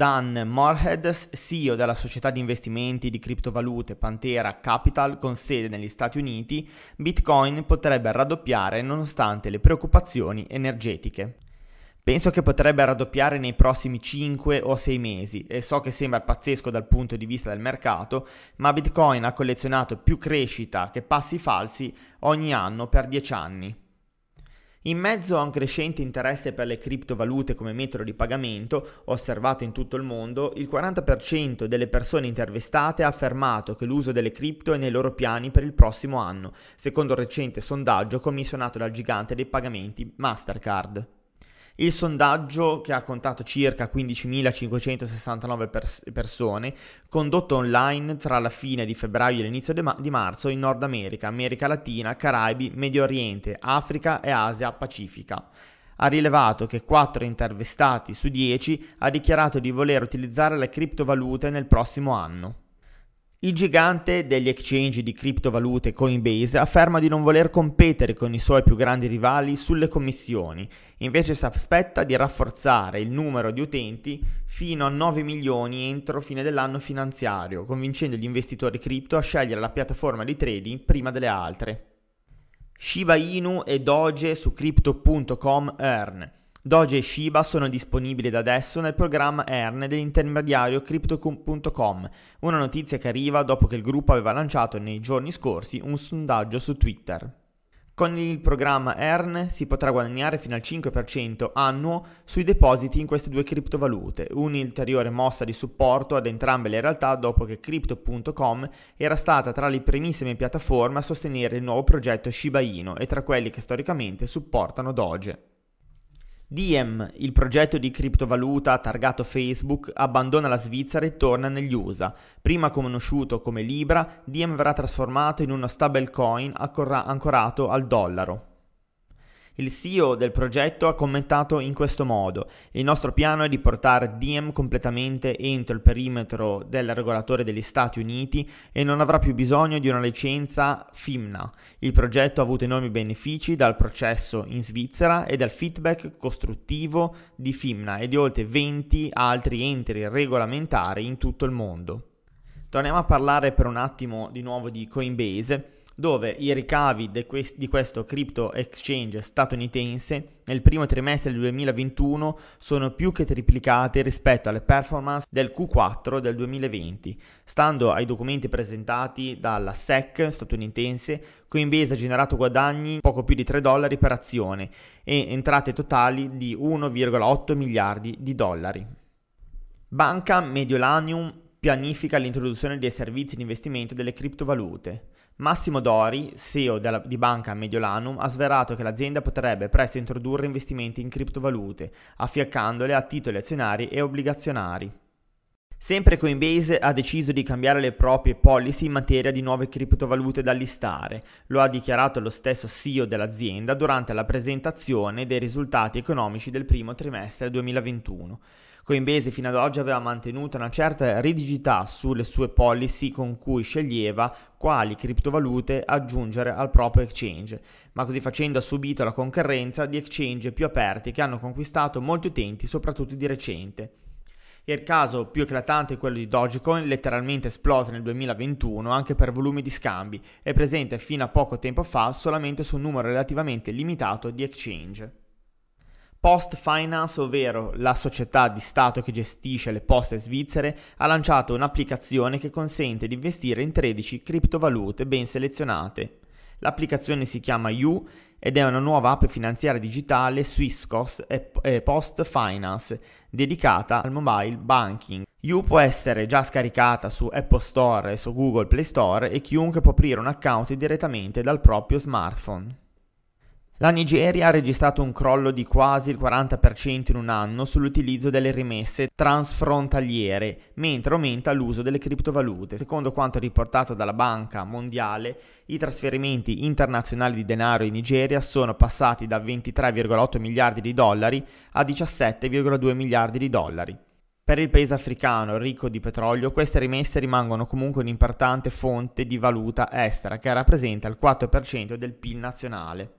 Dan Moorhead, CEO della società di investimenti di criptovalute Pantera Capital con sede negli Stati Uniti, Bitcoin potrebbe raddoppiare nonostante le preoccupazioni energetiche. Penso che potrebbe raddoppiare nei prossimi 5 o 6 mesi e so che sembra pazzesco dal punto di vista del mercato, ma Bitcoin ha collezionato più crescita che passi falsi ogni anno per 10 anni. In mezzo a un crescente interesse per le criptovalute come metodo di pagamento, osservato in tutto il mondo, il 40% delle persone intervistate ha affermato che l'uso delle cripto è nei loro piani per il prossimo anno, secondo un recente sondaggio commissionato dal gigante dei pagamenti Mastercard. Il sondaggio, che ha contato circa 15.569 pers- persone, condotto online tra la fine di febbraio e l'inizio de di marzo in Nord America, America Latina, Caraibi, Medio Oriente, Africa e Asia Pacifica ha rilevato che 4 intervistati su 10 ha dichiarato di voler utilizzare le criptovalute nel prossimo anno. Il gigante degli exchange di criptovalute Coinbase afferma di non voler competere con i suoi più grandi rivali sulle commissioni, invece si aspetta di rafforzare il numero di utenti fino a 9 milioni entro fine dell'anno finanziario, convincendo gli investitori cripto a scegliere la piattaforma di trading prima delle altre. Shiba Inu e Doge su crypto.com earn. Doge e Shiba sono disponibili da adesso nel programma ERN dell'intermediario Crypto.com, una notizia che arriva dopo che il gruppo aveva lanciato nei giorni scorsi un sondaggio su Twitter. Con il programma ERN si potrà guadagnare fino al 5% annuo sui depositi in queste due criptovalute, un'ulteriore mossa di supporto ad entrambe le realtà dopo che Crypto.com era stata tra le primissime piattaforme a sostenere il nuovo progetto Shiba Inu e tra quelli che storicamente supportano Doge. Diem, il progetto di criptovaluta targato Facebook, abbandona la Svizzera e torna negli USA. Prima conosciuto come Libra, Diem verrà trasformato in uno stablecoin ancorato al dollaro. Il CEO del progetto ha commentato in questo modo: Il nostro piano è di portare Diem completamente entro il perimetro del regolatore degli Stati Uniti e non avrà più bisogno di una licenza FIMNA. Il progetto ha avuto enormi benefici dal processo in Svizzera e dal feedback costruttivo di FIMNA e di oltre 20 altri enti regolamentari in tutto il mondo. Torniamo a parlare per un attimo di nuovo di Coinbase dove i ricavi di questo crypto exchange statunitense nel primo trimestre del 2021 sono più che triplicati rispetto alle performance del Q4 del 2020. Stando ai documenti presentati dalla SEC statunitense, Coinbase ha generato guadagni poco più di 3 dollari per azione e entrate totali di 1,8 miliardi di dollari. Banca Mediolanium pianifica l'introduzione dei servizi di investimento delle criptovalute. Massimo Dori, CEO della, di Banca Mediolanum, ha svelato che l'azienda potrebbe presto introdurre investimenti in criptovalute, affiancandole a titoli azionari e obbligazionari. Sempre Coinbase ha deciso di cambiare le proprie policy in materia di nuove criptovalute da listare, lo ha dichiarato lo stesso CEO dell'azienda durante la presentazione dei risultati economici del primo trimestre 2021. Coinbase fino ad oggi aveva mantenuto una certa rigidità sulle sue policy con cui sceglieva quali criptovalute aggiungere al proprio exchange, ma così facendo ha subito la concorrenza di exchange più aperti che hanno conquistato molti utenti soprattutto di recente. Il caso più eclatante è quello di Dogecoin, letteralmente esplosa nel 2021 anche per volumi di scambi e presente fino a poco tempo fa solamente su un numero relativamente limitato di exchange. Post Finance, ovvero la società di Stato che gestisce le poste svizzere, ha lanciato un'applicazione che consente di investire in 13 criptovalute ben selezionate. L'applicazione si chiama U ed è una nuova app finanziaria digitale Swisscos e Post Finance dedicata al mobile banking. U può essere già scaricata su Apple Store e su Google Play Store e chiunque può aprire un account direttamente dal proprio smartphone. La Nigeria ha registrato un crollo di quasi il 40% in un anno sull'utilizzo delle rimesse transfrontaliere, mentre aumenta l'uso delle criptovalute. Secondo quanto riportato dalla Banca Mondiale, i trasferimenti internazionali di denaro in Nigeria sono passati da 23,8 miliardi di dollari a 17,2 miliardi di dollari. Per il paese africano ricco di petrolio, queste rimesse rimangono comunque un'importante fonte di valuta estera che rappresenta il 4% del PIL nazionale.